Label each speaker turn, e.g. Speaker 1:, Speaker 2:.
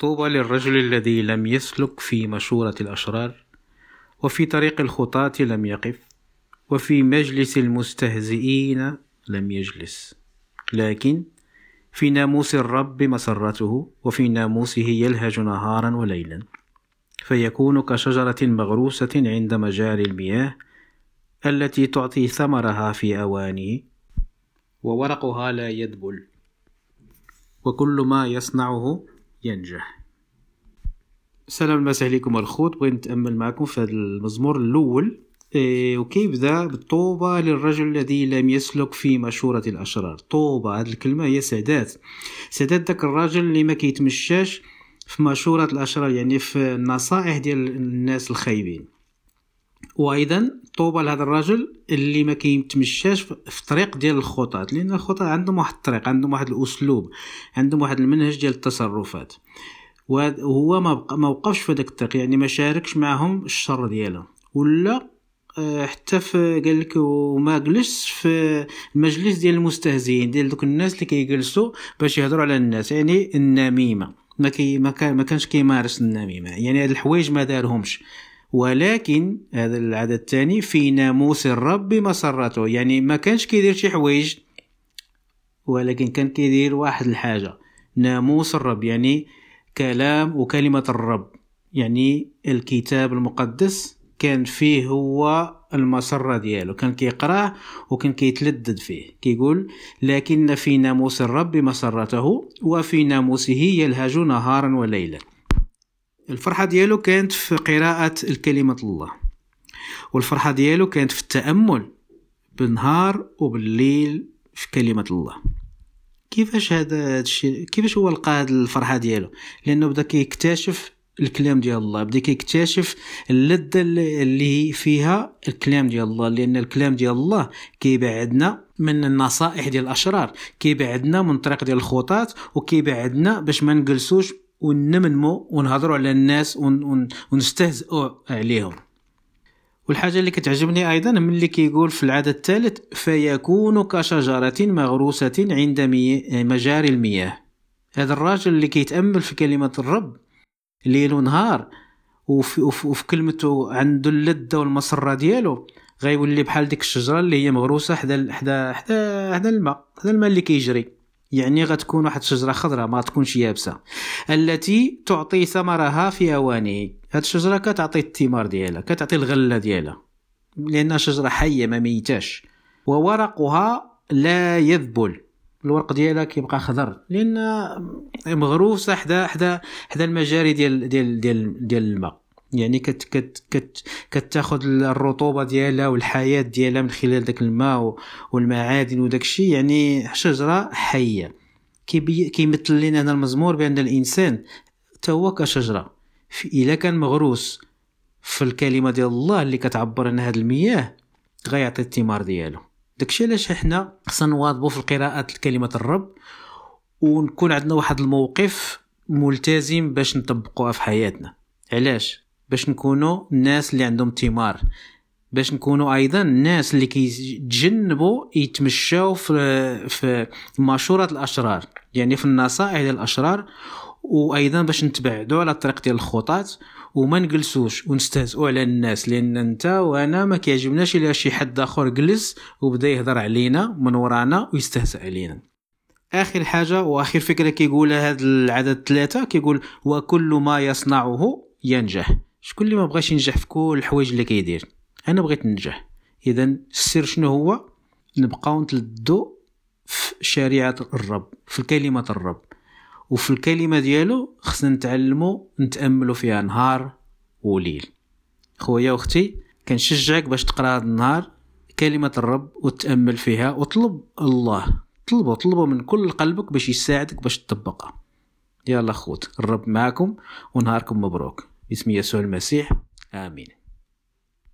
Speaker 1: طوبى للرجل الذي لم يسلك في مشورة الأشرار وفي طريق الخطاة لم يقف وفي مجلس المستهزئين لم يجلس. لكن في ناموس الرب مسرته وفي ناموسه يلهج نهارا وليلا. فيكون كشجرة مغروسة عند مجاري المياه التي تعطي ثمرها في أوانه وورقها لا يدبل. وكل ما يصنعه ينجح. سلام المساء عليكم الخوت بغيت نتأمل معكم في هذا المزمور الأول. إيه وكيبدأ بالطوبى للرجل الذي لم يسلك في مشورة الأشرار. طوبى هذه الكلمة هي سادات. سادات داك الراجل اللي ما كيتمشاش في مشورة الأشرار يعني في النصائح ديال الناس الخايبين. وأيضا طوبى لهذا الرجل اللي ما كيتمشاش في طريق ديال الخطط لأن الخطط عندهم واحد الطريق عندهم واحد الأسلوب عندهم واحد المنهج ديال التصرفات. وهو ما ما وقفش في داك الطريق يعني ما شاركش معهم الشر ديالهم ولا آه، حتى في قال لك وما جلس في المجلس ديال المستهزئين ديال دوك الناس اللي كيجلسوا باش يهضروا على الناس يعني النميمة. ما كي ما كانش كيمارس النميمة. يعني هاد الحوايج ما دارهمش ولكن هذا العدد الثاني في ناموس الرب مسرته يعني ما كانش كيدير شي حوايج ولكن كان كيدير واحد الحاجة ناموس الرب. يعني كلام وكلمة الرب. يعني الكتاب المقدس كان فيه هو المسرة ديالو. كان كيقراه وكان كيتلذذ فيه. كيقول لكن في ناموس الرب مسرته وفي ناموسه يلهج نهارا وليلا. الفرحة ديالو كانت في قراءة الكلمة الله. والفرحة ديالو كانت في التأمل بالنهار وبالليل في كلمة الله. كيفاش هذا الشيء كيفاش هو لقى هذه الفرحة ديالو؟ لأنه بدا كيكتشف الكلام ديال الله بدا كيكتشف اللذة اللي فيها الكلام ديال الله. لأن الكلام ديال الله كيبعدنا من النصائح ديال الأشرار كيبعدنا من طريق ديال الخطاط وكيبعدنا باش ما نجلسوش وننمنمو ونهضروا على الناس ونستهزئوا عليهم. والحاجة اللي كتعجبني أيضا ملي كيقول في العدد الثالث فيكون كشجرة مغروسة عند مجاري المياه. هذا الراجل اللي كيتأمل في كلمة الرب ليل ونهار وفي, وفي, وفي كلمته عنده اللذة والمسرة ديالو غيولي بحال ديك الشجرة اللي هي مغروسة حدا حدا حدا حدا الماء حدا الماء اللي كيجري. يعني غتكون واحد الشجرة خضراء ما تكونش يابسة. التي تعطي ثمرها في اوانه هاد الشجرة كتعطي الثمار ديالها كتعطي الغلة ديالها. لانها شجره حية ما ميتاش. وورقها لا يذبل. الورق ديالها كيبقى خضر. لأن مغروسه حدا حدا حدا المجاري ديال ديال ديال ديال الماء. يعني كت كت كت كتاخذ الرطوبة ديالها والحياة ديالها من خلال داك الماء والمعادن وداك الشيء يعني شجره حية. كيمثل لنا هنا المزمور بأن الإنسان تا هو كشجرة. إلا كان مغروس في الكلمة ديال الله اللي كتعبر عن هاد المياه غيعطي الثمار ديالو. داكشي علاش حنا خصنا نواظبوا في القراءة كلمه الرب ونكون عندنا واحد الموقف ملتزم باش نطبقوها في حياتنا. علاش؟ باش نكونوا الناس اللي عندهم ثمار باش نكونوا أيضا الناس اللي كيتجنبوا يتمشاو في في مشوره الأشرار. يعني في النصائح ديال الأشرار. وأيضا باش نتبعدوا على الطريق ديال الخطاط. وما نجلسوش ونستهزئوا على الناس. لأن أنت وأنا ما كيعجبناش إلا شي حد آخر جلس وبدا يهضر علينا من ورانا ويستهزئ علينا. آخر حاجة وآخر فكرة كيقولها هذا العدد ثلاثة كيقول وكل ما يصنعه ينجح. شكون اللي ما بغاش ينجح في كل الحوايج اللي كيدير؟ أنا بغيت ننجح. إذا السر شنو هو؟ نبقاو نتلدو في شريعة الرب في كلمه الرب. وفي الكلمة ديالو خصنا نتعلمو نتاملوا فيها نهار وليل. خويا وأختي كنشجعك باش تقرا هذا النهار كلمة الرب وتأمل فيها وطلب الله. طلبه طلبه من كل قلبك باش يساعدك باش تطبقها. يلا خوت الرب معكم ونهاركم مبروك. İsmi Yesül Mesih. Amin.